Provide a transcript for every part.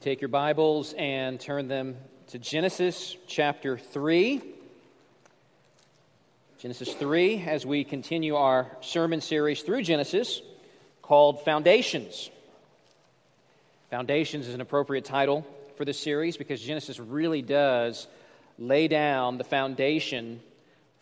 take your Bibles and turn them to Genesis chapter 3. Genesis 3, as we continue our sermon series through Genesis called Foundations. Foundations is an appropriate title for this series because Genesis really does lay down the foundation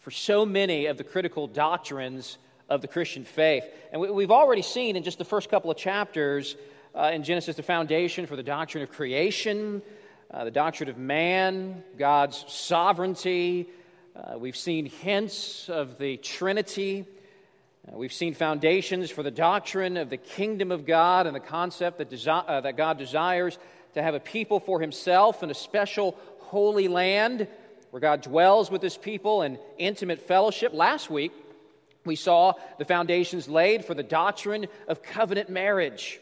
for so many of the critical doctrines of the Christian faith. And we've already seen in just the first couple of chapters uh, in Genesis the foundation for the doctrine of creation, uh, the doctrine of man, God's sovereignty. Uh, we've seen hints of the Trinity. Uh, we've seen foundations for the doctrine of the kingdom of God and the concept that, desi- uh, that God desires to have a people for himself and a special holy land where God dwells with his people in intimate fellowship. Last week, we saw the foundations laid for the doctrine of covenant marriage.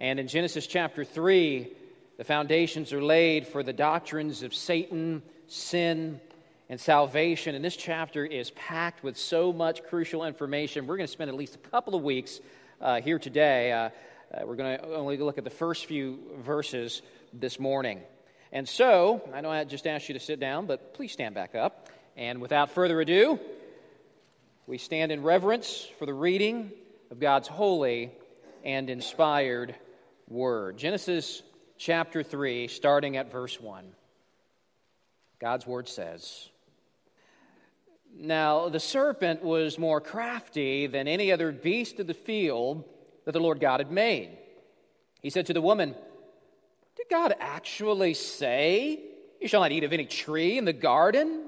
And in Genesis chapter 3, the foundations are laid for the doctrines of Satan, sin, and salvation. And this chapter is packed with so much crucial information. We're going to spend at least a couple of weeks uh, here today. Uh, uh, we're going to only look at the first few verses this morning. And so, I know I just asked you to sit down, but please stand back up. And without further ado, we stand in reverence for the reading of God's holy and inspired word. Genesis chapter 3, starting at verse 1. God's word says, Now the serpent was more crafty than any other beast of the field that the Lord God had made. He said to the woman, Did God actually say, You shall not eat of any tree in the garden?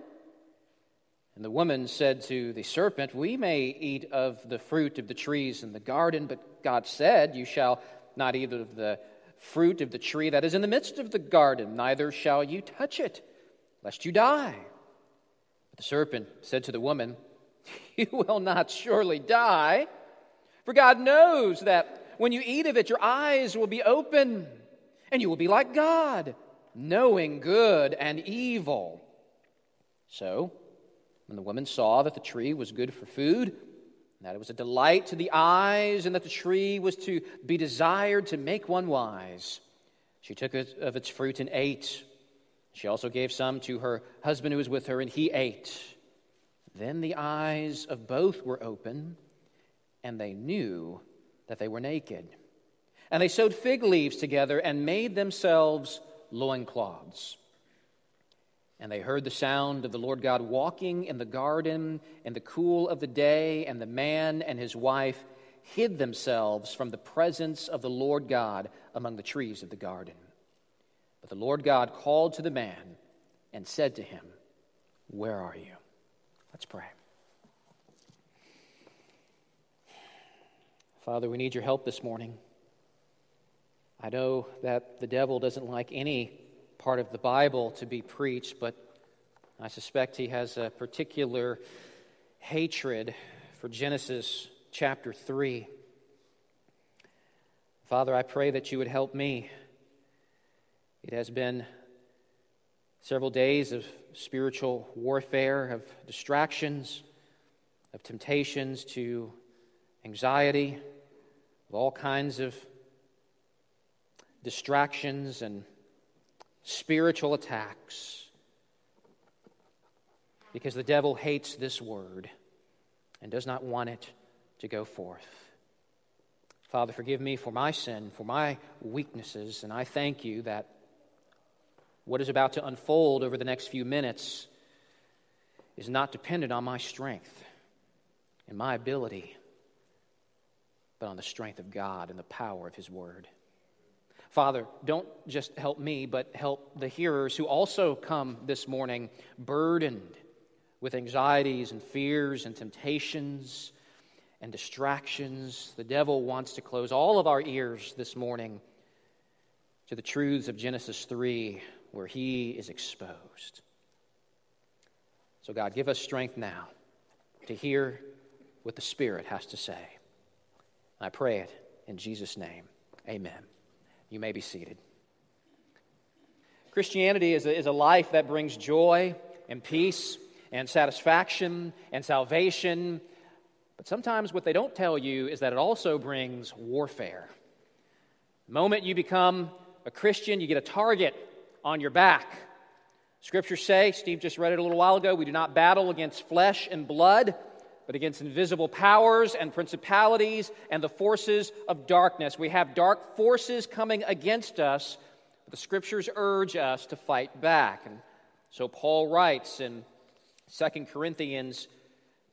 And the woman said to the serpent, We may eat of the fruit of the trees in the garden, but God said, You shall not eat of the fruit of the tree that is in the midst of the garden, neither shall you touch it, lest you die. But the serpent said to the woman, You will not surely die, for God knows that when you eat of it, your eyes will be open, and you will be like God, knowing good and evil. So, when the woman saw that the tree was good for food, that it was a delight to the eyes, and that the tree was to be desired to make one wise. She took of its fruit and ate. She also gave some to her husband who was with her, and he ate. Then the eyes of both were open, and they knew that they were naked. And they sewed fig leaves together and made themselves loincloths. And they heard the sound of the Lord God walking in the garden in the cool of the day, and the man and his wife hid themselves from the presence of the Lord God among the trees of the garden. But the Lord God called to the man and said to him, Where are you? Let's pray. Father, we need your help this morning. I know that the devil doesn't like any part of the Bible to be preached, but I suspect he has a particular hatred for Genesis chapter 3. Father, I pray that you would help me. It has been several days of spiritual warfare, of distractions, of temptations to anxiety, of all kinds of distractions and spiritual attacks because the devil hates this word and does not want it to go forth. Father, forgive me for my sin, for my weaknesses, and I thank you that what is about to unfold over the next few minutes is not dependent on my strength and my ability, but on the strength of God and the power of His Word. Father, don't just help me, but help the hearers who also come this morning burdened with anxieties and fears and temptations and distractions. The devil wants to close all of our ears this morning to the truths of Genesis 3, where he is exposed. So, God, give us strength now to hear what the Spirit has to say. I pray it in Jesus' name. Amen. You may be seated. Christianity is a, is a life that brings joy and peace and satisfaction and salvation. But sometimes what they don't tell you is that it also brings warfare. The moment you become a Christian, you get a target on your back. Scriptures say, Steve just read it a little while ago, we do not battle against flesh and blood, but against invisible powers and principalities and the forces of darkness. We have dark forces coming against us, but the Scriptures urge us to fight back. And so Paul writes in 2 Corinthians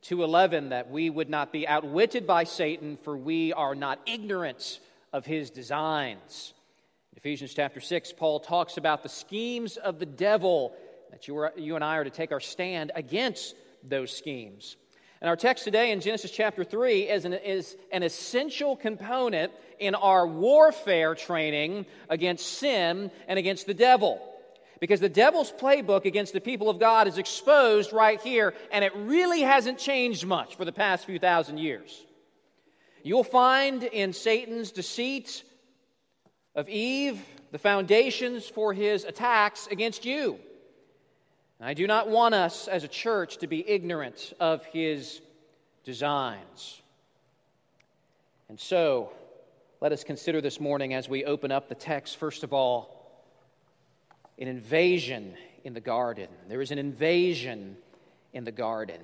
2:11 that we would not be outwitted by Satan for we are not ignorant of his designs. In Ephesians chapter 6, Paul talks about the schemes of the devil, that you, are, you and I are to take our stand against those schemes. And our text today in Genesis chapter 3 is an, is an essential component in our warfare training against sin and against the devil. Because the devil's playbook against the people of God is exposed right here, and it really hasn't changed much for the past few thousand years. You'll find in Satan's deceit of Eve the foundations for his attacks against you. I do not want us as a church to be ignorant of his designs. And so, let us consider this morning as we open up the text, first of all, an invasion in the garden. There is an invasion in the garden.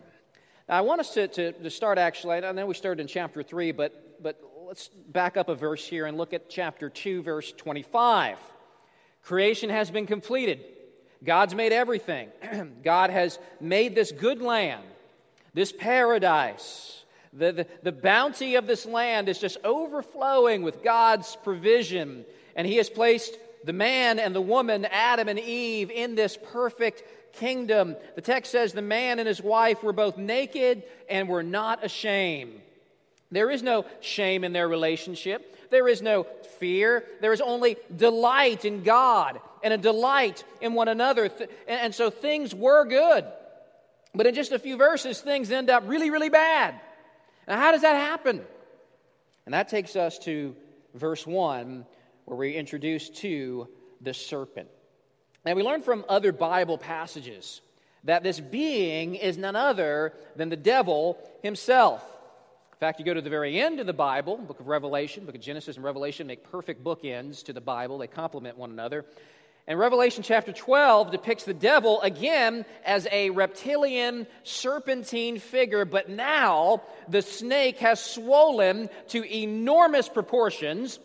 Now, I want us to, to, to start actually, I know we started in chapter 3, but, but let's back up a verse here and look at chapter 2, verse 25. Creation has been completed. God's made everything. God has made this good land, this paradise. The, the, the bounty of this land is just overflowing with God's provision. And He has placed the man and the woman, Adam and Eve, in this perfect kingdom. The text says the man and his wife were both naked and were not ashamed. There is no shame in their relationship. There is no fear. There is only delight in God and a delight in one another. And so things were good. But in just a few verses, things end up really, really bad. Now, how does that happen? And that takes us to verse 1, where we're introduced to the serpent. Now, we learn from other Bible passages that this being is none other than the devil himself. In fact, you go to the very end of the Bible, book of Revelation, book of Genesis and Revelation make perfect bookends to the Bible. They complement one another. And Revelation chapter 12 depicts the devil again as a reptilian, serpentine figure, but now the snake has swollen to enormous proportions,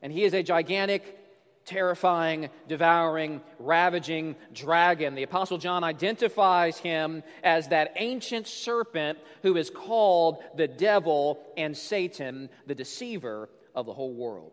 and he is a gigantic terrifying, devouring, ravaging dragon. The Apostle John identifies him as that ancient serpent who is called the devil and Satan, the deceiver of the whole world.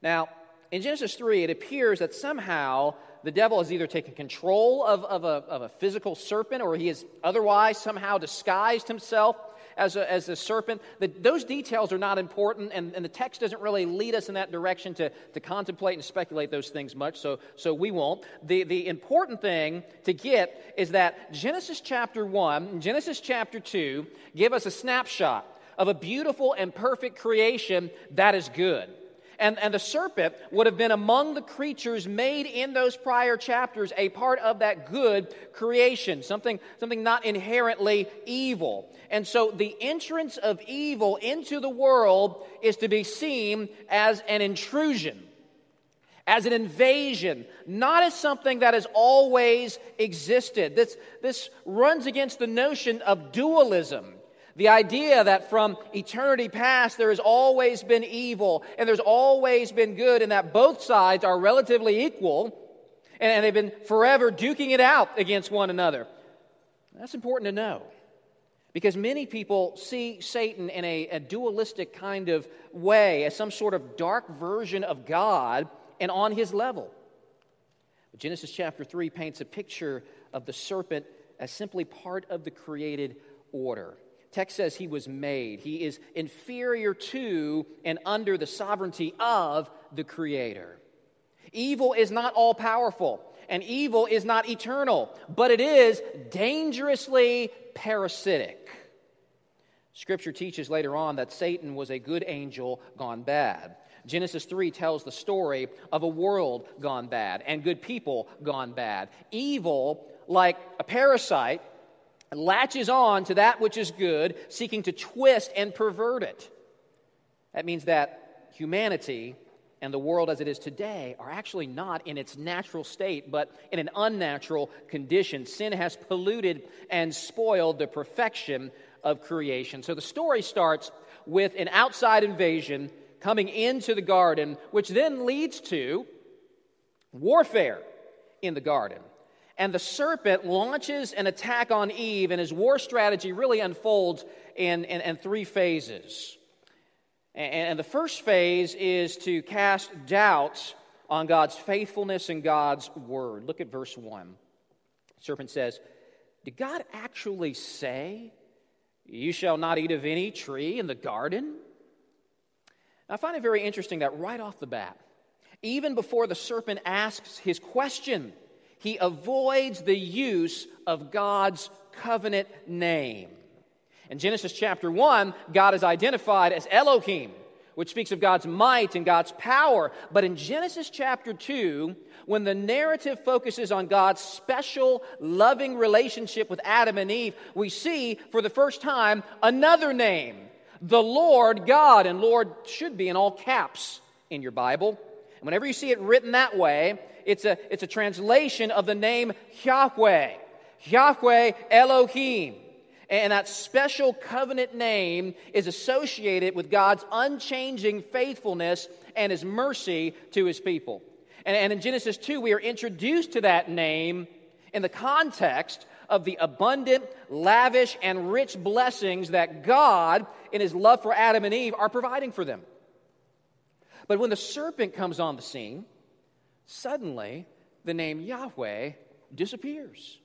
Now, in Genesis 3, it appears that somehow the devil has either taken control of, of, a, of a physical serpent or he has otherwise somehow disguised himself as a, as a serpent. The, those details are not important, and, and the text doesn't really lead us in that direction to, to contemplate and speculate those things much, so, so we won't. The, the important thing to get is that Genesis chapter 1 Genesis chapter 2 give us a snapshot of a beautiful and perfect creation that is good. And, and the serpent would have been among the creatures made in those prior chapters a part of that good creation, something, something not inherently evil. And so the entrance of evil into the world is to be seen as an intrusion as an invasion, not as something that has always existed. This, this runs against the notion of dualism. The idea that from eternity past there has always been evil and there's always been good, and that both sides are relatively equal and they've been forever duking it out against one another. That's important to know because many people see Satan in a, a dualistic kind of way, as some sort of dark version of God and on his level. But Genesis chapter 3 paints a picture of the serpent as simply part of the created order. Text says he was made. He is inferior to and under the sovereignty of the Creator. Evil is not all powerful, and evil is not eternal, but it is dangerously parasitic. Scripture teaches later on that Satan was a good angel gone bad. Genesis 3 tells the story of a world gone bad and good people gone bad. Evil, like a parasite, latches on to that which is good, seeking to twist and pervert it. That means that humanity and the world as it is today are actually not in its natural state, but in an unnatural condition. Sin has polluted and spoiled the perfection of creation. So the story starts with an outside invasion coming into the garden, which then leads to warfare in the garden. And the serpent launches an attack on Eve, and his war strategy really unfolds in, in, in three phases. And, and the first phase is to cast doubts on God's faithfulness and God's word. Look at verse 1. The serpent says, Did God actually say, You shall not eat of any tree in the garden? I find it very interesting that right off the bat, even before the serpent asks his question, he avoids the use of God's covenant name. In Genesis chapter 1, God is identified as Elohim, which speaks of God's might and God's power. But in Genesis chapter 2, when the narrative focuses on God's special, loving relationship with Adam and Eve, we see for the first time another name, the Lord God. And Lord should be in all caps in your Bible. And whenever you see it written that way, it's a, it's a translation of the name Yahweh. Yahweh Elohim. And that special covenant name is associated with God's unchanging faithfulness and his mercy to his people. And, and in Genesis 2, we are introduced to that name in the context of the abundant, lavish, and rich blessings that God, in his love for Adam and Eve, are providing for them. But when the serpent comes on the scene, suddenly the name Yahweh disappears.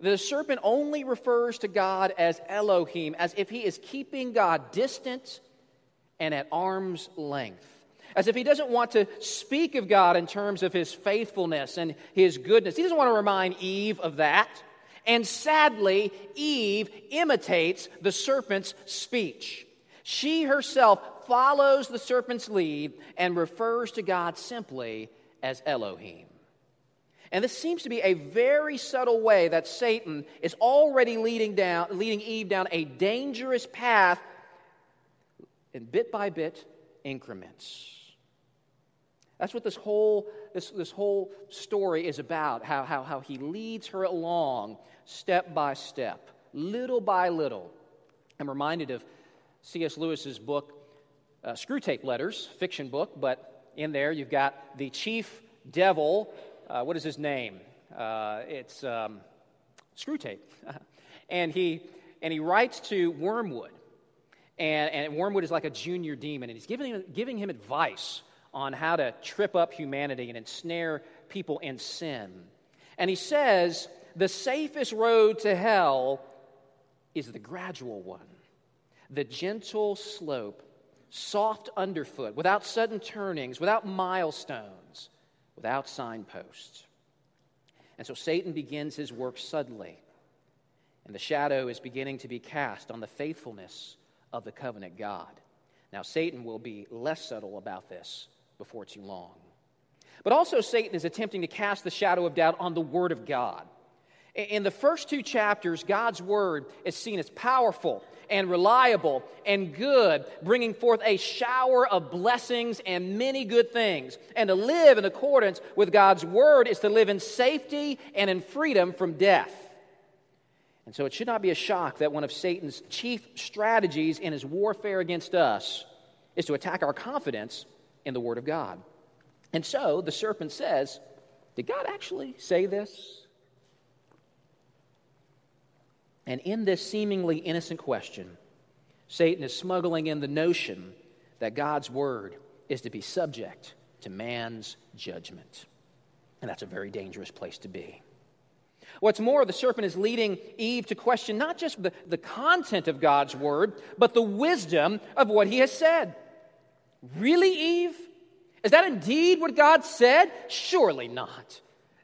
The serpent only refers to God as Elohim, as if he is keeping God distant and at arm's length. As if he doesn't want to speak of God in terms of his faithfulness and his goodness. He doesn't want to remind Eve of that. And sadly, Eve imitates the serpent's speech. She herself follows the serpent's lead and refers to God simply as Elohim. And this seems to be a very subtle way that Satan is already leading, down, leading Eve down a dangerous path in bit by bit increments. That's what this whole, this, this whole story is about how, how, how he leads her along step by step, little by little. I'm reminded of C.S. Lewis's book, uh, Screwtape Letters, fiction book, but in there you've got the chief devil uh, what is his name? Uh, it's um, Screwtape. and, he, and he writes to Wormwood. And, and Wormwood is like a junior demon, and he's giving him, giving him advice on how to trip up humanity and ensnare people in sin. And he says, the safest road to hell is the gradual one, the gentle slope, soft underfoot, without sudden turnings, without milestones without signposts. And so Satan begins his work suddenly, and the shadow is beginning to be cast on the faithfulness of the covenant God. Now, Satan will be less subtle about this before too long. But also, Satan is attempting to cast the shadow of doubt on the Word of God. In the first two chapters, God's Word is seen as powerful and reliable and good, bringing forth a shower of blessings and many good things. And to live in accordance with God's word is to live in safety and in freedom from death. And so it should not be a shock that one of Satan's chief strategies in his warfare against us is to attack our confidence in the Word of God. And so the serpent says, Did God actually say this? And in this seemingly innocent question, Satan is smuggling in the notion that God's word is to be subject to man's judgment. And that's a very dangerous place to be. What's more, the serpent is leading Eve to question not just the, the content of God's word, but the wisdom of what he has said. Really, Eve? Is that indeed what God said? Surely not.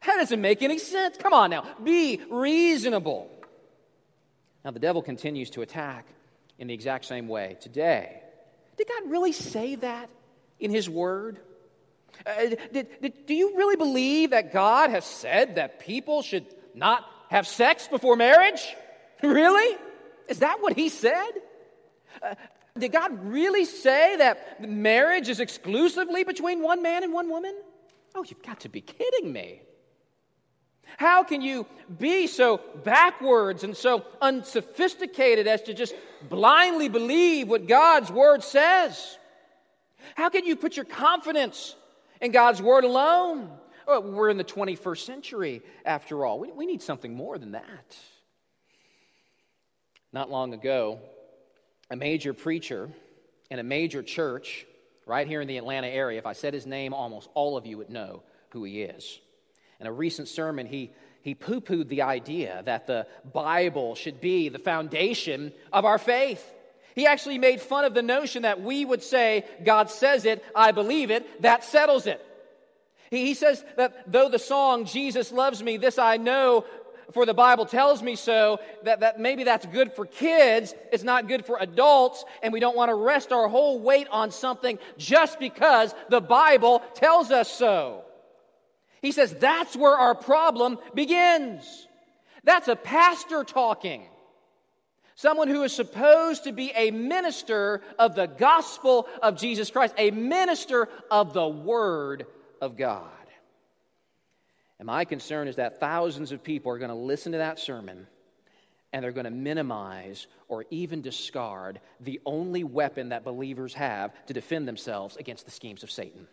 That doesn't make any sense. Come on now, be reasonable. Now, the devil continues to attack in the exact same way today. Did God really say that in His Word? Uh, did, did, do you really believe that God has said that people should not have sex before marriage? Really? Is that what He said? Uh, did God really say that marriage is exclusively between one man and one woman? Oh, you've got to be kidding me. How can you be so backwards and so unsophisticated as to just blindly believe what God's word says? How can you put your confidence in God's word alone? Well, we're in the 21st century, after all. We, we need something more than that. Not long ago, a major preacher in a major church right here in the Atlanta area, if I said his name, almost all of you would know who he is. In a recent sermon, he, he poo pooed the idea that the Bible should be the foundation of our faith. He actually made fun of the notion that we would say, God says it, I believe it, that settles it. He says that though the song, Jesus loves me, this I know, for the Bible tells me so, that, that maybe that's good for kids, it's not good for adults, and we don't want to rest our whole weight on something just because the Bible tells us so. He says that's where our problem begins. That's a pastor talking. Someone who is supposed to be a minister of the gospel of Jesus Christ, a minister of the Word of God. And my concern is that thousands of people are going to listen to that sermon and they're going to minimize or even discard the only weapon that believers have to defend themselves against the schemes of Satan.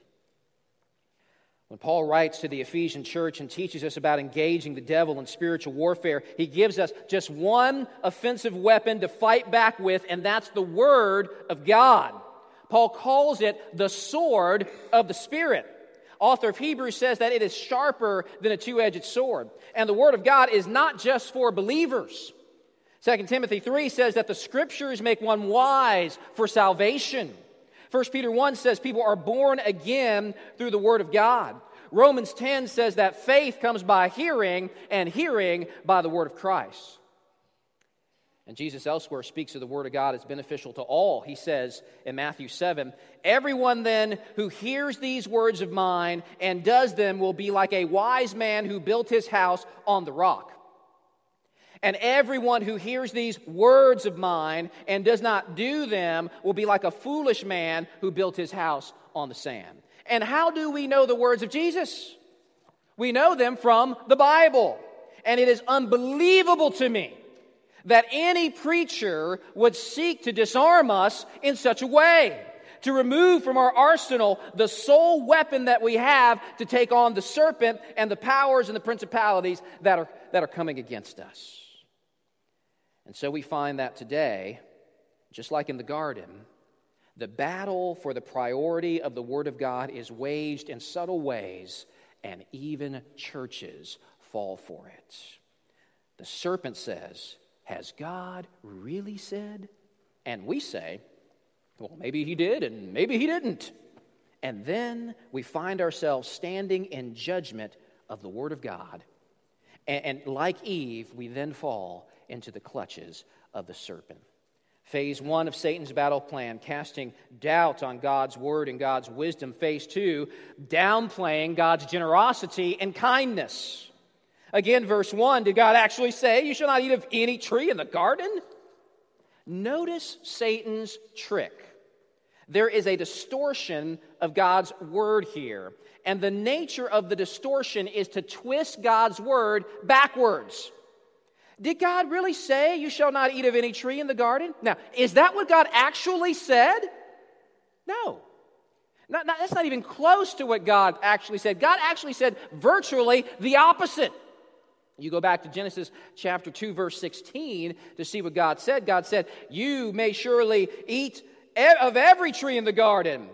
When Paul writes to the Ephesian church and teaches us about engaging the devil in spiritual warfare, he gives us just one offensive weapon to fight back with, and that's the Word of God. Paul calls it the sword of the Spirit. Author of Hebrews says that it is sharper than a two edged sword. And the Word of God is not just for believers. 2 Timothy 3 says that the Scriptures make one wise for salvation. 1 Peter 1 says people are born again through the Word of God. Romans 10 says that faith comes by hearing, and hearing by the Word of Christ. And Jesus elsewhere speaks of the Word of God as beneficial to all. He says in Matthew 7 Everyone then who hears these words of mine and does them will be like a wise man who built his house on the rock. And everyone who hears these words of mine and does not do them will be like a foolish man who built his house on the sand. And how do we know the words of Jesus? We know them from the Bible. And it is unbelievable to me that any preacher would seek to disarm us in such a way. To remove from our arsenal the sole weapon that we have to take on the serpent and the powers and the principalities that are, that are coming against us. And so we find that today, just like in the garden, the battle for the priority of the Word of God is waged in subtle ways, and even churches fall for it. The serpent says, Has God really said? And we say, Well, maybe he did, and maybe he didn't. And then we find ourselves standing in judgment of the Word of God. And, and like Eve, we then fall into the clutches of the serpent. Phase one of Satan's battle plan, casting doubt on God's word and God's wisdom. Phase two, downplaying God's generosity and kindness. Again, verse one, did God actually say, You shall not eat of any tree in the garden? Notice Satan's trick. There is a distortion of God's word here. And the nature of the distortion is to twist God's word backwards. Did God really say, You shall not eat of any tree in the garden? Now, is that what God actually said? No. Not, not, that's not even close to what God actually said. God actually said virtually the opposite. You go back to Genesis chapter 2, verse 16 to see what God said. God said, You may surely eat of every tree in the garden,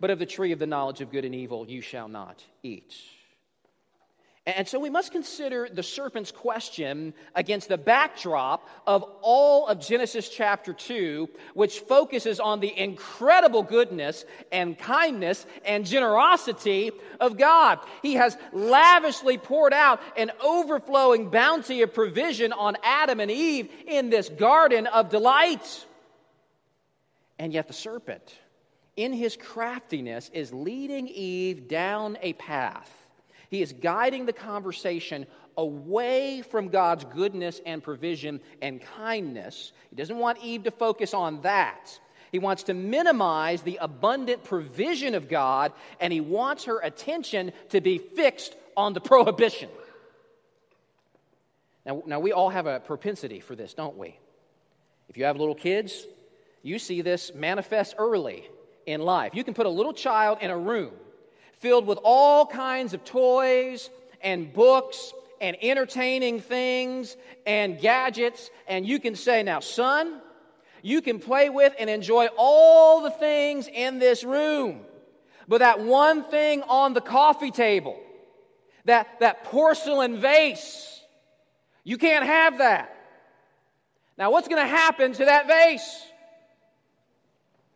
but of the tree of the knowledge of good and evil you shall not eat. And so we must consider the serpent's question against the backdrop of all of Genesis chapter 2, which focuses on the incredible goodness and kindness and generosity of God. He has lavishly poured out an overflowing bounty of provision on Adam and Eve in this garden of delight. And yet the serpent, in his craftiness, is leading Eve down a path he is guiding the conversation away from God's goodness and provision and kindness. He doesn't want Eve to focus on that. He wants to minimize the abundant provision of God, and he wants her attention to be fixed on the prohibition. Now, now, we all have a propensity for this, don't we? If you have little kids, you see this manifest early in life. You can put a little child in a room filled with all kinds of toys and books and entertaining things and gadgets, and you can say, Now, son, you can play with and enjoy all the things in this room. But that one thing on the coffee table, that, that porcelain vase, you can't have that. Now, what's going to happen to that vase?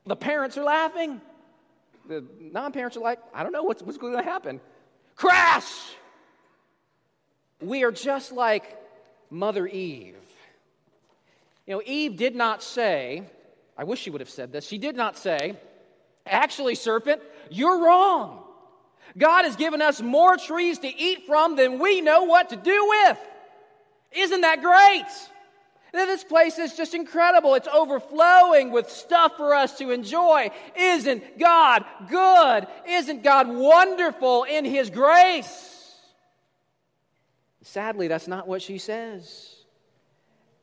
The parents are laughing. The non parents are like, I don't know what's, what's going to happen. Crash! We are just like Mother Eve. You know, Eve did not say, I wish she would have said this, she did not say, Actually, serpent, you're wrong. God has given us more trees to eat from than we know what to do with. Isn't that great? This place is just incredible. It's overflowing with stuff for us to enjoy. Isn't God good? Isn't God wonderful in His grace? Sadly, that's not what she says.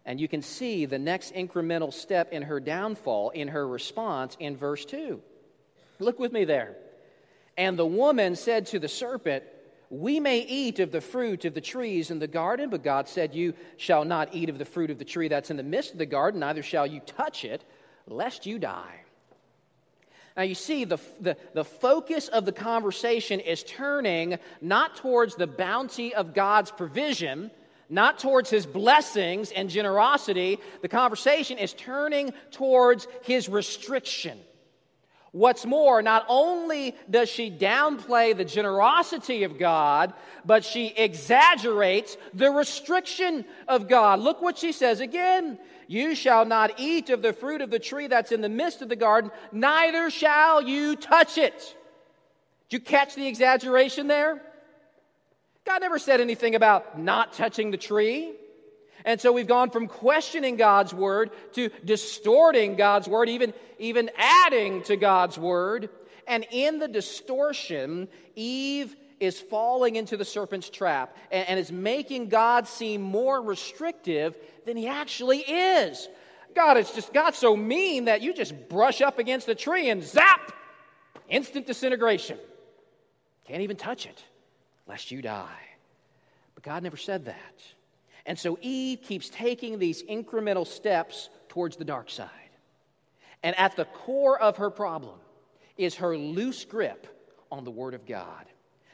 And you can see the next incremental step in her downfall, in her response, in verse 2. Look with me there. And the woman said to the serpent, We may eat of the fruit of the trees in the garden, but God said, You shall not eat of the fruit of the tree that's in the midst of the garden, neither shall you touch it, lest you die. Now, you see, the, the, the focus of the conversation is turning not towards the bounty of God's provision, not towards his blessings and generosity. The conversation is turning towards his restriction. What's more, not only does she downplay the generosity of God, but she exaggerates the restriction of God. Look what she says again. You shall not eat of the fruit of the tree that's in the midst of the garden, neither shall you touch it. Did you catch the exaggeration there? God never said anything about not touching the tree. And so we've gone from questioning God's word to distorting God's word, even, even adding to God's word. And in the distortion, Eve is falling into the serpent's trap and, and is making God seem more restrictive than he actually is. God is just God's so mean that you just brush up against the tree and zap, instant disintegration. Can't even touch it lest you die. But God never said that. And so Eve keeps taking these incremental steps towards the dark side. And at the core of her problem is her loose grip on the Word of God.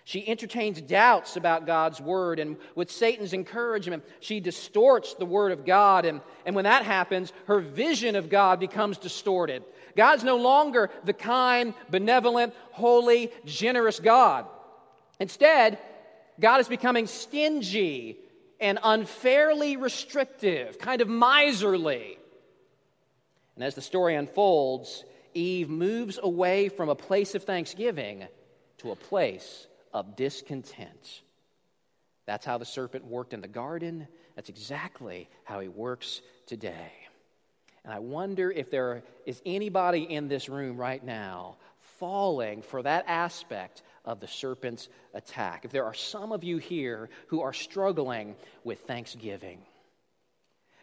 She entertains doubts about God's Word, and with Satan's encouragement, she distorts the Word of God. And, and when that happens, her vision of God becomes distorted. God's no longer the kind, benevolent, holy, generous God. Instead, God is becoming stingy and unfairly restrictive, kind of miserly. And as the story unfolds, Eve moves away from a place of thanksgiving to a place of discontent. That's how the serpent worked in the garden. That's exactly how he works today. And I wonder if there is anybody in this room right now falling for that aspect of the serpent's attack. If there are some of you here who are struggling with thanksgiving,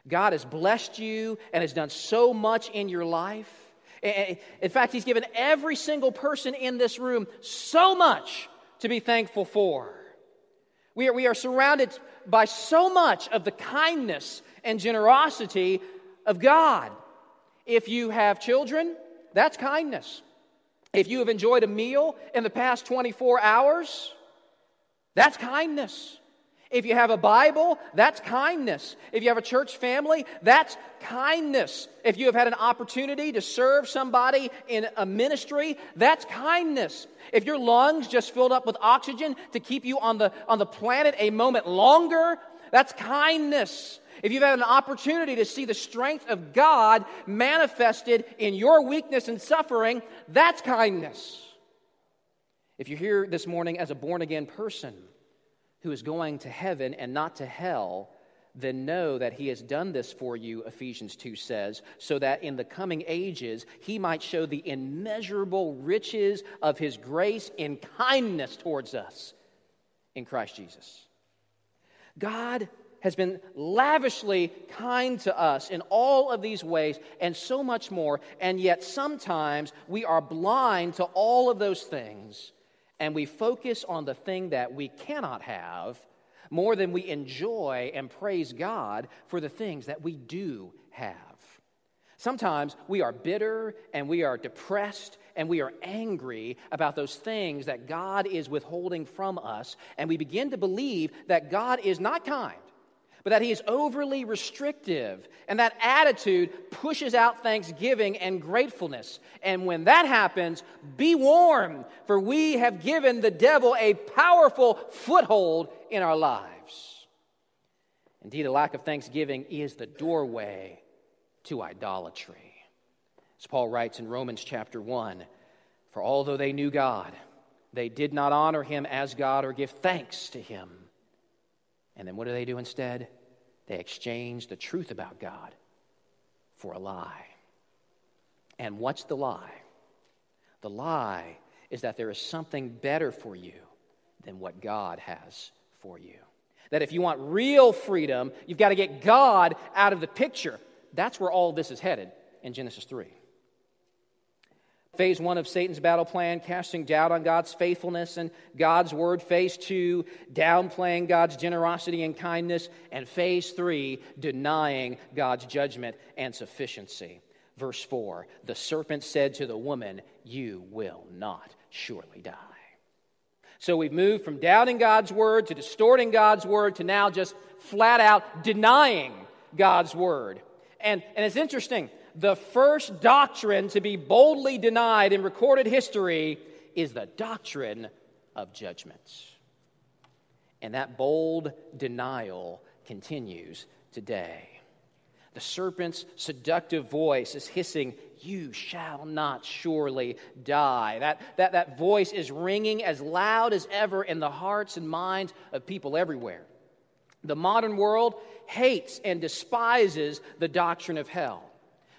God has blessed you and has done so much in your life. In fact, He's given every single person in this room so much to be thankful for. We are, we are surrounded by so much of the kindness and generosity of God. If you have children, that's kindness. If you have enjoyed a meal in the past 24 hours, that's kindness. If you have a Bible, that's kindness. If you have a church family, that's kindness. If you have had an opportunity to serve somebody in a ministry, that's kindness. If your lungs just filled up with oxygen to keep you on the, on the planet a moment longer, that's kindness. If you've had an opportunity to see the strength of God manifested in your weakness and suffering, that's kindness. If you're here this morning as a born again person who is going to heaven and not to hell, then know that he has done this for you, Ephesians 2 says, so that in the coming ages he might show the immeasurable riches of his grace in kindness towards us in Christ Jesus. God has been lavishly kind to us in all of these ways and so much more, and yet sometimes we are blind to all of those things and we focus on the thing that we cannot have more than we enjoy and praise God for the things that we do have. Sometimes we are bitter and we are depressed and we are angry about those things that God is withholding from us, and we begin to believe that God is not kind but that he is overly restrictive. And that attitude pushes out thanksgiving and gratefulness. And when that happens, be warned, for we have given the devil a powerful foothold in our lives. Indeed, a lack of thanksgiving is the doorway to idolatry. As Paul writes in Romans chapter 1 For although they knew God, they did not honor him as God or give thanks to him. And then what do they do instead? They exchange the truth about God for a lie. And what's the lie? The lie is that there is something better for you than what God has for you. That if you want real freedom, you've got to get God out of the picture. That's where all this is headed in Genesis 3. Phase one of Satan's battle plan, casting doubt on God's faithfulness and God's word. Phase two, downplaying God's generosity and kindness. And phase three, denying God's judgment and sufficiency. Verse four The serpent said to the woman, You will not surely die. So we've moved from doubting God's word to distorting God's word to now just flat out denying God's word. And, and it's interesting the first doctrine to be boldly denied in recorded history is the doctrine of judgments. And that bold denial continues today. The serpent's seductive voice is hissing, You shall not surely die. That, that, that voice is ringing as loud as ever in the hearts and minds of people everywhere. The modern world hates and despises the doctrine of hell.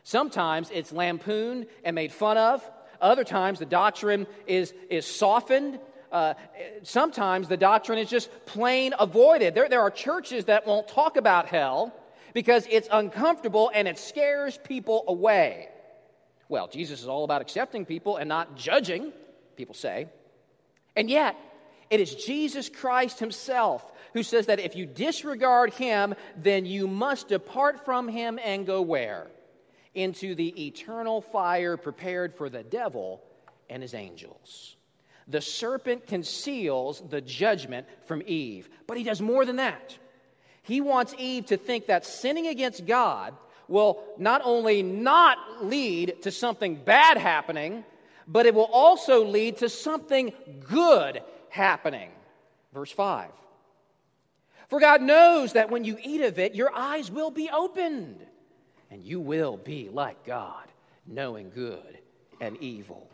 Sometimes it's lampooned and made fun of. Other times the doctrine is, is softened. Uh, sometimes the doctrine is just plain avoided. There, there are churches that won't talk about hell because it's uncomfortable and it scares people away. Well, Jesus is all about accepting people and not judging, people say. And yet, it is Jesus Christ Himself who says that if you disregard Him, then you must depart from Him and go where? Into the eternal fire prepared for the devil and his angels. The serpent conceals the judgment from Eve, but he does more than that. He wants Eve to think that sinning against God will not only not lead to something bad happening, but it will also lead to something good happening. Verse 5. For God knows that when you eat of it, your eyes will be opened and you will be like God, knowing good and evil.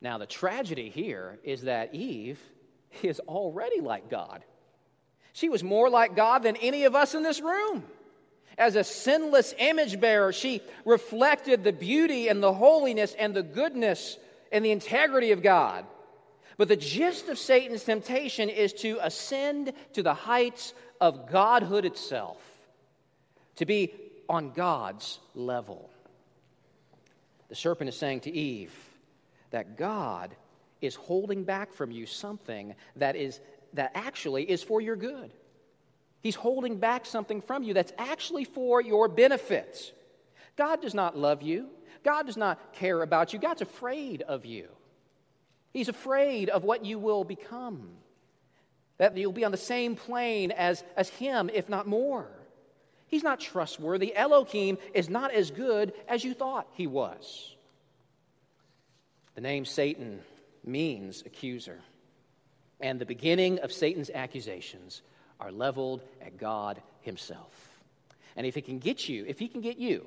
Now, the tragedy here is that Eve is already like God. She was more like God than any of us in this room. As a sinless image bearer, she reflected the beauty and the holiness and the goodness and the integrity of God. But the gist of Satan's temptation is to ascend to the heights of godhood itself, to be on God's level. The serpent is saying to Eve that God is holding back from you something that is that actually is for your good. He's holding back something from you that's actually for your benefit. God does not love you. God does not care about you. God's afraid of you. He's afraid of what you will become. That you'll be on the same plane as, as Him, if not more. He's not trustworthy. Elohim is not as good as you thought he was. The name Satan means accuser. And the beginning of Satan's accusations are leveled at God himself. And if he can get you, if he can get you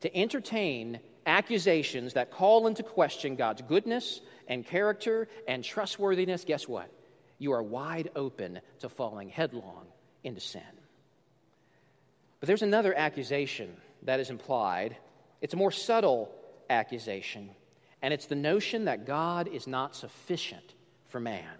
to entertain accusations that call into question God's goodness and character and trustworthiness, guess what? You are wide open to falling headlong into sin. But there's another accusation that is implied. It's a more subtle accusation, and it's the notion that God is not sufficient for man.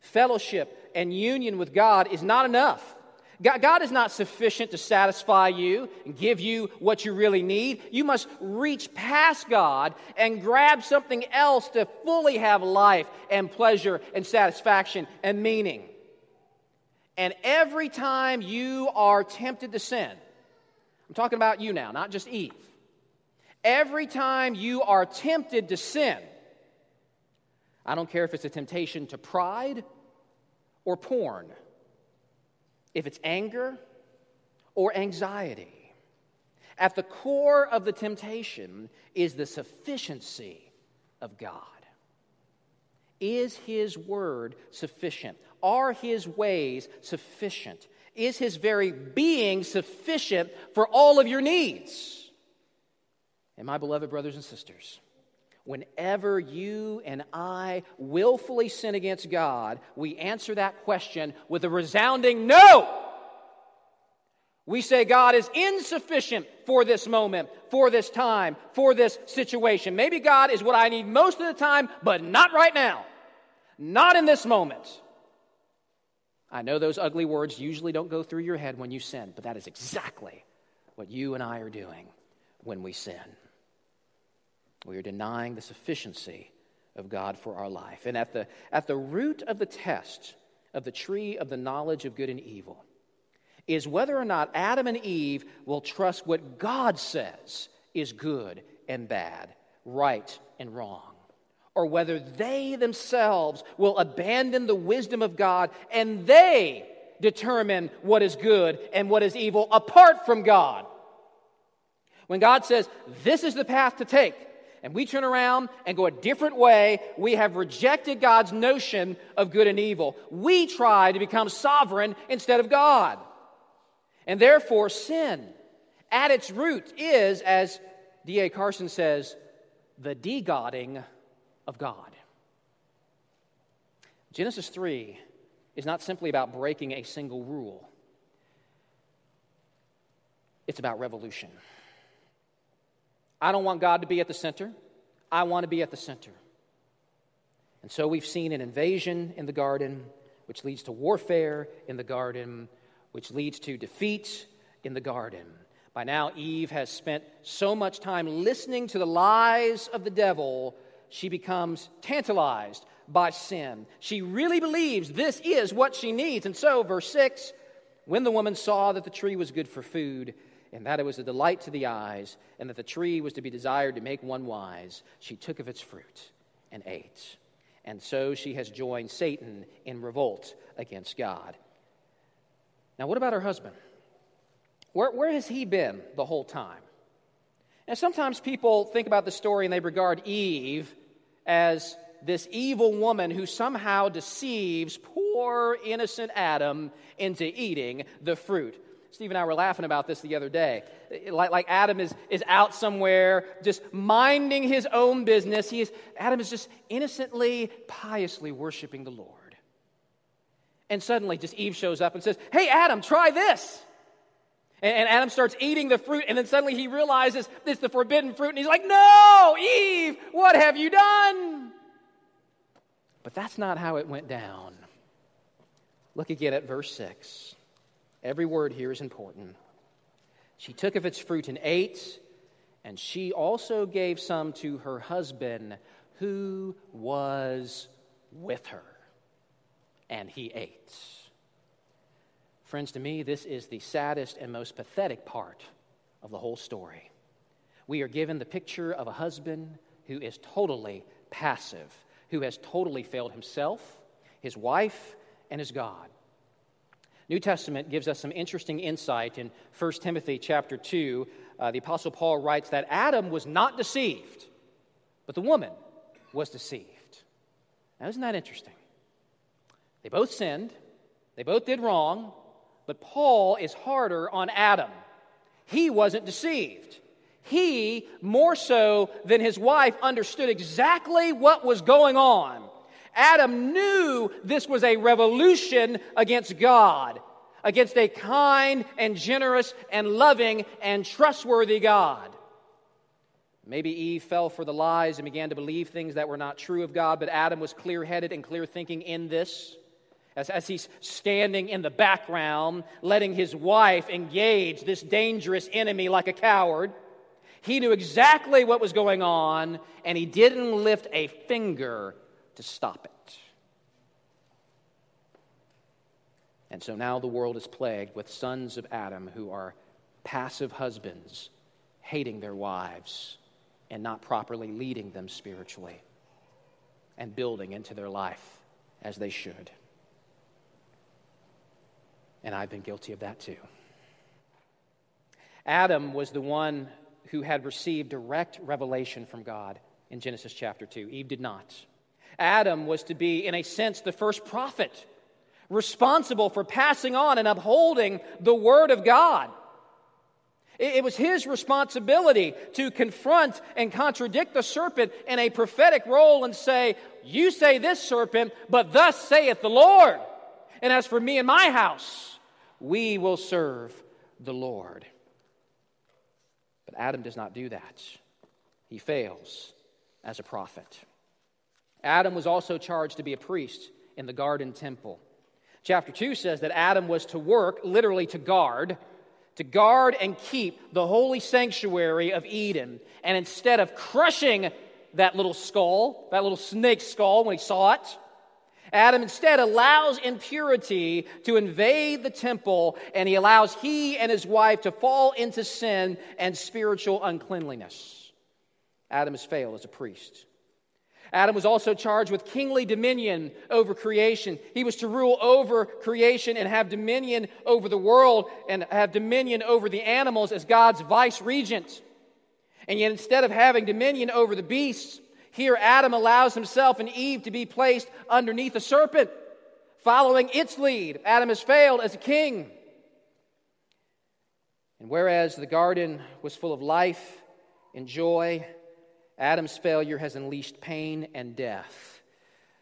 Fellowship and union with God is not enough. God is not sufficient to satisfy you and give you what you really need. You must reach past God and grab something else to fully have life and pleasure and satisfaction and meaning. And every time you are tempted to sin, I'm talking about you now, not just Eve. Every time you are tempted to sin, I don't care if it's a temptation to pride or porn, if it's anger or anxiety. At the core of the temptation is the sufficiency of God. Is His word sufficient? Are His ways sufficient? Is His very being sufficient for all of your needs? And my beloved brothers and sisters, Whenever you and I willfully sin against God, we answer that question with a resounding no. We say God is insufficient for this moment, for this time, for this situation. Maybe God is what I need most of the time, but not right now. Not in this moment. I know those ugly words usually don't go through your head when you sin, but that is exactly what you and I are doing when we sin. We are denying the sufficiency of God for our life. And at the, at the root of the test of the tree of the knowledge of good and evil is whether or not Adam and Eve will trust what God says is good and bad, right and wrong, or whether they themselves will abandon the wisdom of God and they determine what is good and what is evil apart from God. When God says, This is the path to take, and we turn around and go a different way, we have rejected God's notion of good and evil. We try to become sovereign instead of God. And therefore, sin at its root is, as D.A. Carson says, the de-godding of God. Genesis 3 is not simply about breaking a single rule, it's about revolution. I don't want God to be at the center. I want to be at the center. And so we've seen an invasion in the garden, which leads to warfare in the garden, which leads to defeat in the garden. By now, Eve has spent so much time listening to the lies of the devil, she becomes tantalized by sin. She really believes this is what she needs. And so, verse 6 when the woman saw that the tree was good for food, and that it was a delight to the eyes, and that the tree was to be desired to make one wise, she took of its fruit and ate. And so she has joined Satan in revolt against God. Now, what about her husband? Where, where has he been the whole time? And sometimes people think about the story and they regard Eve as this evil woman who somehow deceives poor innocent Adam into eating the fruit. Steve and I were laughing about this the other day. Like, like Adam is, is out somewhere just minding his own business. He is, Adam is just innocently, piously worshiping the Lord. And suddenly, just Eve shows up and says, Hey, Adam, try this. And, and Adam starts eating the fruit, and then suddenly he realizes it's the forbidden fruit, and he's like, No, Eve, what have you done? But that's not how it went down. Look again at verse 6. Every word here is important. She took of its fruit and ate, and she also gave some to her husband who was with her, and he ate. Friends, to me, this is the saddest and most pathetic part of the whole story. We are given the picture of a husband who is totally passive, who has totally failed himself, his wife, and his God. New Testament gives us some interesting insight in 1 Timothy chapter 2. Uh, the Apostle Paul writes that Adam was not deceived, but the woman was deceived. Now, isn't that interesting? They both sinned, they both did wrong, but Paul is harder on Adam. He wasn't deceived. He, more so than his wife, understood exactly what was going on. Adam knew this was a revolution against God, against a kind and generous and loving and trustworthy God. Maybe Eve fell for the lies and began to believe things that were not true of God, but Adam was clear headed and clear thinking in this. As, as he's standing in the background, letting his wife engage this dangerous enemy like a coward, he knew exactly what was going on, and he didn't lift a finger to stop it. And so now the world is plagued with sons of Adam who are passive husbands, hating their wives and not properly leading them spiritually and building into their life as they should. And I've been guilty of that too. Adam was the one who had received direct revelation from God in Genesis chapter 2. Eve did not. Adam was to be, in a sense, the first prophet, responsible for passing on and upholding the Word of God. It was his responsibility to confront and contradict the serpent in a prophetic role and say, You say this, serpent, but thus saith the Lord. And as for me and my house, we will serve the Lord. But Adam does not do that, he fails as a prophet. Adam was also charged to be a priest in the garden temple. Chapter 2 says that Adam was to work, literally to guard, to guard and keep the holy sanctuary of Eden. And instead of crushing that little skull, that little snake skull when he saw it, Adam instead allows impurity to invade the temple, and he allows he and his wife to fall into sin and spiritual uncleanliness. Adam has failed as a priest. Adam was also charged with kingly dominion over creation. He was to rule over creation and have dominion over the world and have dominion over the animals as God's vice regent. And yet, instead of having dominion over the beasts, here Adam allows himself and Eve to be placed underneath a serpent, following its lead. Adam has failed as a king. And whereas the garden was full of life and joy, Adam's failure has unleashed pain and death.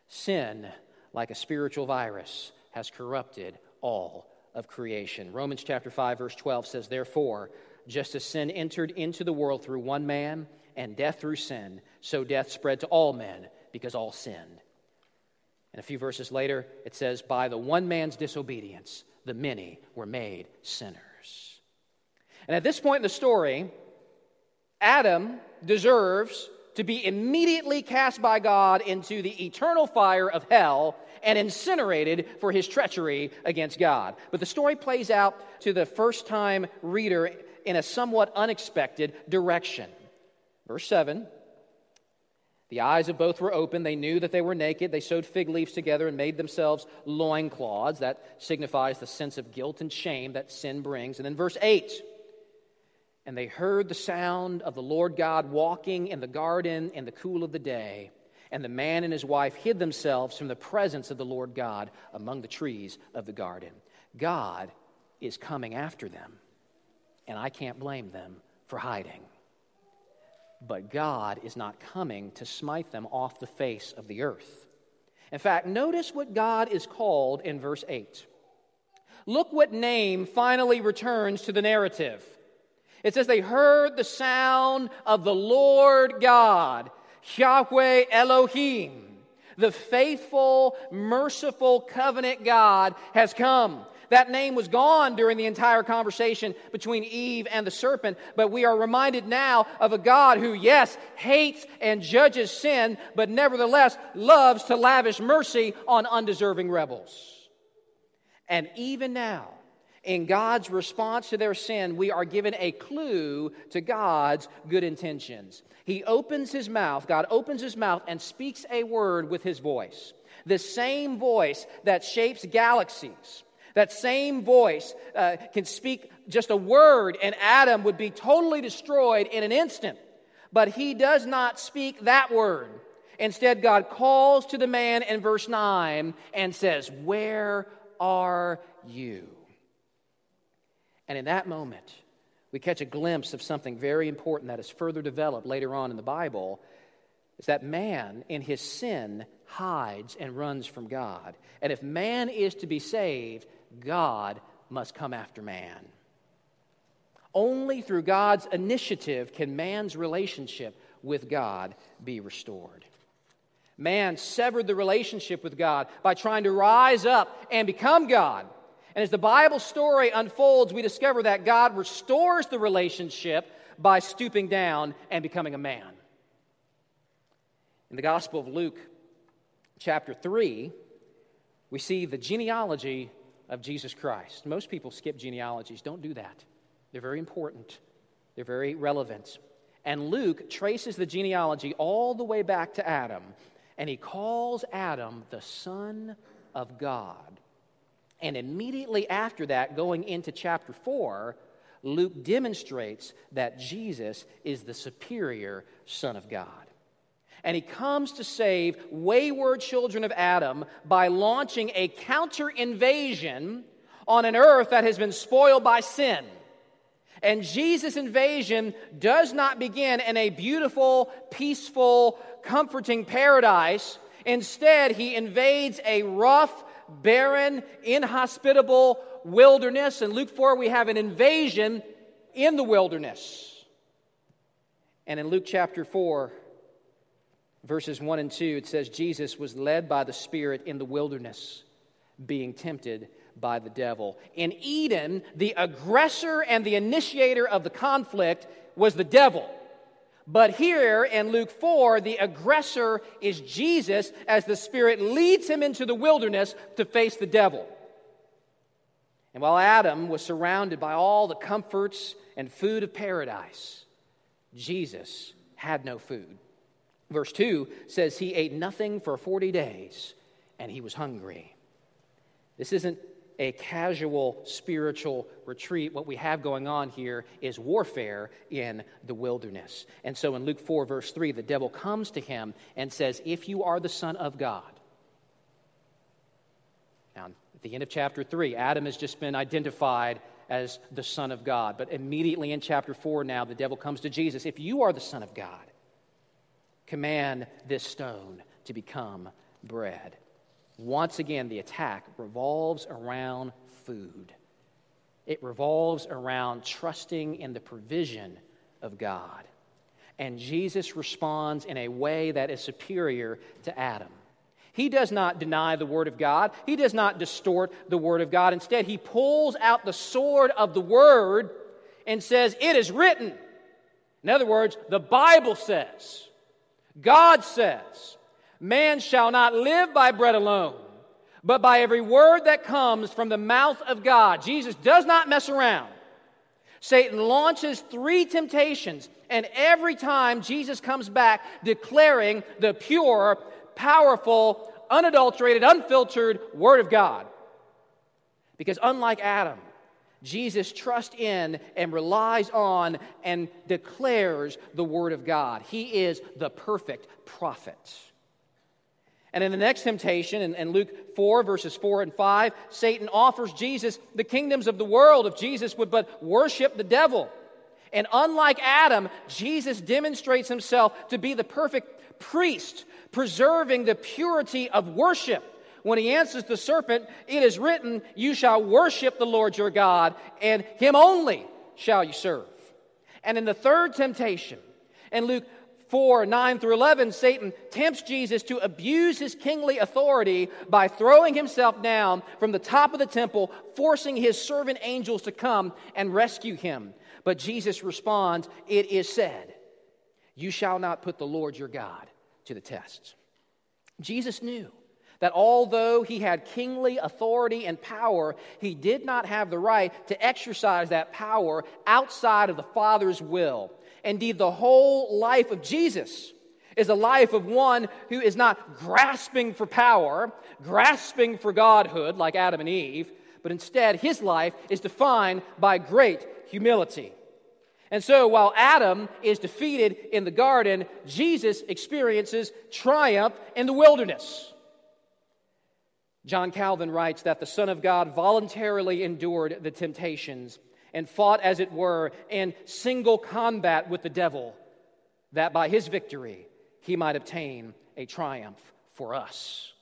Sin, like a spiritual virus, has corrupted all of creation. Romans chapter 5 verse 12 says therefore just as sin entered into the world through one man and death through sin so death spread to all men because all sinned. And a few verses later it says by the one man's disobedience the many were made sinners. And at this point in the story Adam deserves to be immediately cast by God into the eternal fire of hell and incinerated for his treachery against God. But the story plays out to the first time reader in a somewhat unexpected direction. Verse 7 The eyes of both were open. They knew that they were naked. They sewed fig leaves together and made themselves loincloths. That signifies the sense of guilt and shame that sin brings. And then verse 8 and they heard the sound of the Lord God walking in the garden in the cool of the day. And the man and his wife hid themselves from the presence of the Lord God among the trees of the garden. God is coming after them, and I can't blame them for hiding. But God is not coming to smite them off the face of the earth. In fact, notice what God is called in verse 8. Look what name finally returns to the narrative. It says they heard the sound of the Lord God, Yahweh Elohim. The faithful, merciful covenant God has come. That name was gone during the entire conversation between Eve and the serpent, but we are reminded now of a God who, yes, hates and judges sin, but nevertheless loves to lavish mercy on undeserving rebels. And even now, in God's response to their sin, we are given a clue to God's good intentions. He opens his mouth, God opens his mouth and speaks a word with his voice. The same voice that shapes galaxies, that same voice uh, can speak just a word, and Adam would be totally destroyed in an instant. But he does not speak that word. Instead, God calls to the man in verse 9 and says, Where are you? And in that moment, we catch a glimpse of something very important that is further developed later on in the Bible is that man in his sin hides and runs from God. And if man is to be saved, God must come after man. Only through God's initiative can man's relationship with God be restored. Man severed the relationship with God by trying to rise up and become God. And as the Bible story unfolds, we discover that God restores the relationship by stooping down and becoming a man. In the Gospel of Luke, chapter 3, we see the genealogy of Jesus Christ. Most people skip genealogies. Don't do that. They're very important, they're very relevant. And Luke traces the genealogy all the way back to Adam, and he calls Adam the Son of God. And immediately after that, going into chapter 4, Luke demonstrates that Jesus is the superior Son of God. And he comes to save wayward children of Adam by launching a counter invasion on an earth that has been spoiled by sin. And Jesus' invasion does not begin in a beautiful, peaceful, comforting paradise. Instead, he invades a rough, barren, inhospitable wilderness. In Luke 4, we have an invasion in the wilderness. And in Luke chapter 4, verses 1 and 2, it says, Jesus was led by the Spirit in the wilderness, being tempted by the devil. In Eden, the aggressor and the initiator of the conflict was the devil. But here in Luke 4, the aggressor is Jesus as the Spirit leads him into the wilderness to face the devil. And while Adam was surrounded by all the comforts and food of paradise, Jesus had no food. Verse 2 says he ate nothing for 40 days and he was hungry. This isn't a casual spiritual retreat. What we have going on here is warfare in the wilderness. And so in Luke 4, verse 3, the devil comes to him and says, If you are the Son of God. Now, at the end of chapter 3, Adam has just been identified as the Son of God. But immediately in chapter 4 now, the devil comes to Jesus. If you are the Son of God, command this stone to become bread. Once again, the attack revolves around food. It revolves around trusting in the provision of God. And Jesus responds in a way that is superior to Adam. He does not deny the Word of God, he does not distort the Word of God. Instead, he pulls out the sword of the Word and says, It is written. In other words, the Bible says, God says, Man shall not live by bread alone, but by every word that comes from the mouth of God. Jesus does not mess around. Satan launches three temptations, and every time Jesus comes back declaring the pure, powerful, unadulterated, unfiltered Word of God. Because unlike Adam, Jesus trusts in and relies on and declares the Word of God. He is the perfect prophet. And in the next temptation, in, in, Luke 4, verses 4 and 5, Satan offers Jesus the kingdoms of the world if Jesus would but worship the devil. And unlike Adam, Jesus demonstrates himself to be the perfect priest, preserving the purity of worship. When he answers the serpent, it is written, You shall worship the Lord your God, and him only shall you serve. And in the third temptation, in Luke 4 9 through 11, Satan tempts Jesus to abuse his kingly authority by throwing himself down from the top of the temple, forcing his servant angels to come and rescue him. But Jesus responds, It is said, You shall not put the Lord your God to the test. Jesus knew that although he had kingly authority and power, he did not have the right to exercise that power outside of the Father's will. Indeed, the whole life of Jesus is a life of one who is not grasping for power, grasping for godhood like Adam and Eve, but instead his life is defined by great humility. And so while Adam is defeated in the garden, Jesus experiences triumph in the wilderness. John Calvin writes that the Son of God voluntarily endured the temptations and fought, as it were, in single combat with the devil, that by his victory he might obtain a triumph for us.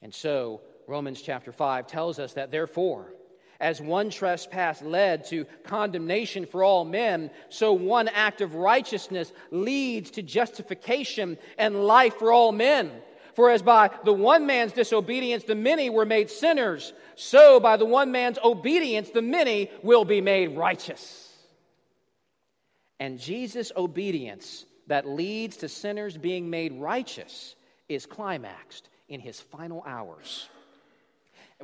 And so, Romans chapter 5 tells us that therefore, As one trespass led to condemnation for all men, so one act of righteousness leads to justification and life for all men. For as by the one man's disobedience the many were made sinners, so by the one man's obedience the many will be made righteous. And Jesus' obedience that leads to sinners being made righteous is climaxed in his final hours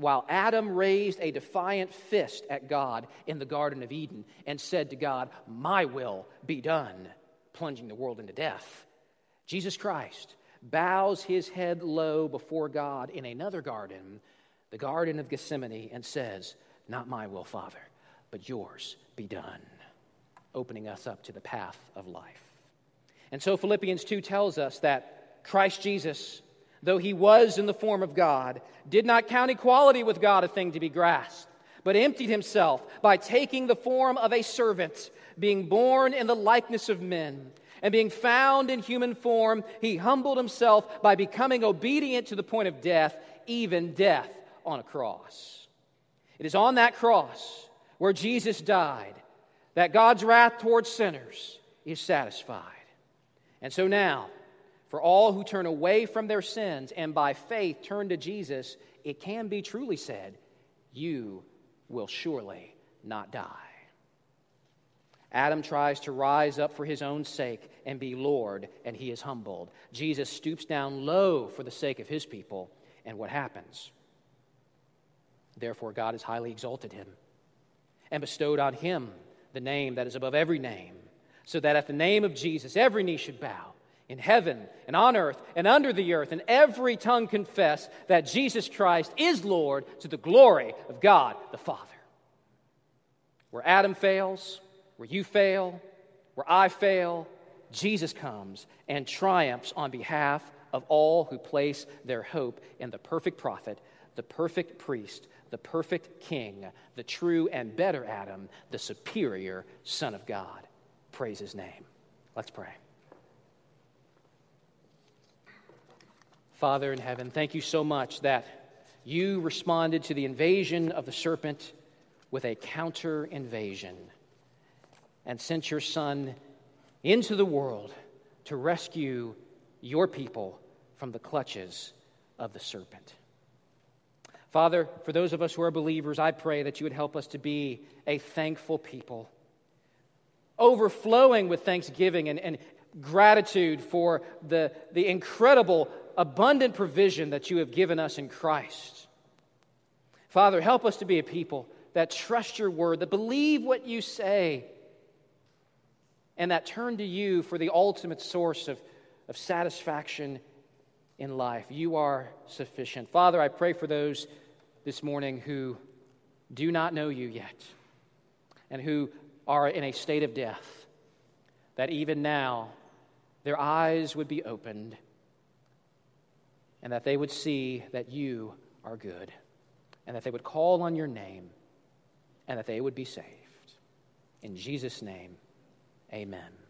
while Adam raised a defiant fist at God in the Garden of Eden and said to God, My will be done, plunging the world into death, Jesus Christ bows his head low before God in another garden, the Garden of Gethsemane, and says, Not my will, Father, but yours be done, opening us up to the path of life. And so Philippians 2 tells us that Christ Jesus though he was in the form of God, did not count equality with God a thing to be grasped, but emptied himself by taking the form of a servant, being born in the likeness of men. And being found in human form, he humbled himself by becoming obedient to the point of death, even death on a cross. It is on that cross where Jesus died that God's wrath towards sinners is satisfied. And so now, for all who turn away from their sins and by faith turn to Jesus, it can be truly said, You will surely not die. Adam tries to rise up for his own sake and be Lord, and he is humbled. Jesus stoops down low for the sake of his people, and what happens? Therefore, God has highly exalted him and bestowed on him the name that is above every name, so that at the name of Jesus every knee should bow in heaven and on earth and under the earth, and every tongue confess that Jesus Christ is Lord to the glory of God the Father. Where Adam fails, where you fail, where I fail, Jesus comes and triumphs on behalf of all who place their hope in the perfect prophet, the perfect priest, the perfect king, the true and better Adam, the superior Son of God. Praise his name. Let's pray. Father in heaven, thank you so much that you responded to the invasion of the serpent with a counter invasion and sent your Son into the world to rescue your people from the clutches of the serpent. Father, for those of us who are believers, I pray that you would help us to be a thankful people, overflowing with thanksgiving and, and gratitude for the, the incredible abundant provision that you have given us in Christ. Father, help us to be a people that trust your word, that believe what you say, and that turn to you for the ultimate source of, of satisfaction in life. You are sufficient. Father, I pray for those this morning who do not know you yet and who are in a state of death, that even now their eyes would be opened and that they would see that you are good, and that they would call on your name, and that they would be saved. In Jesus' name, amen.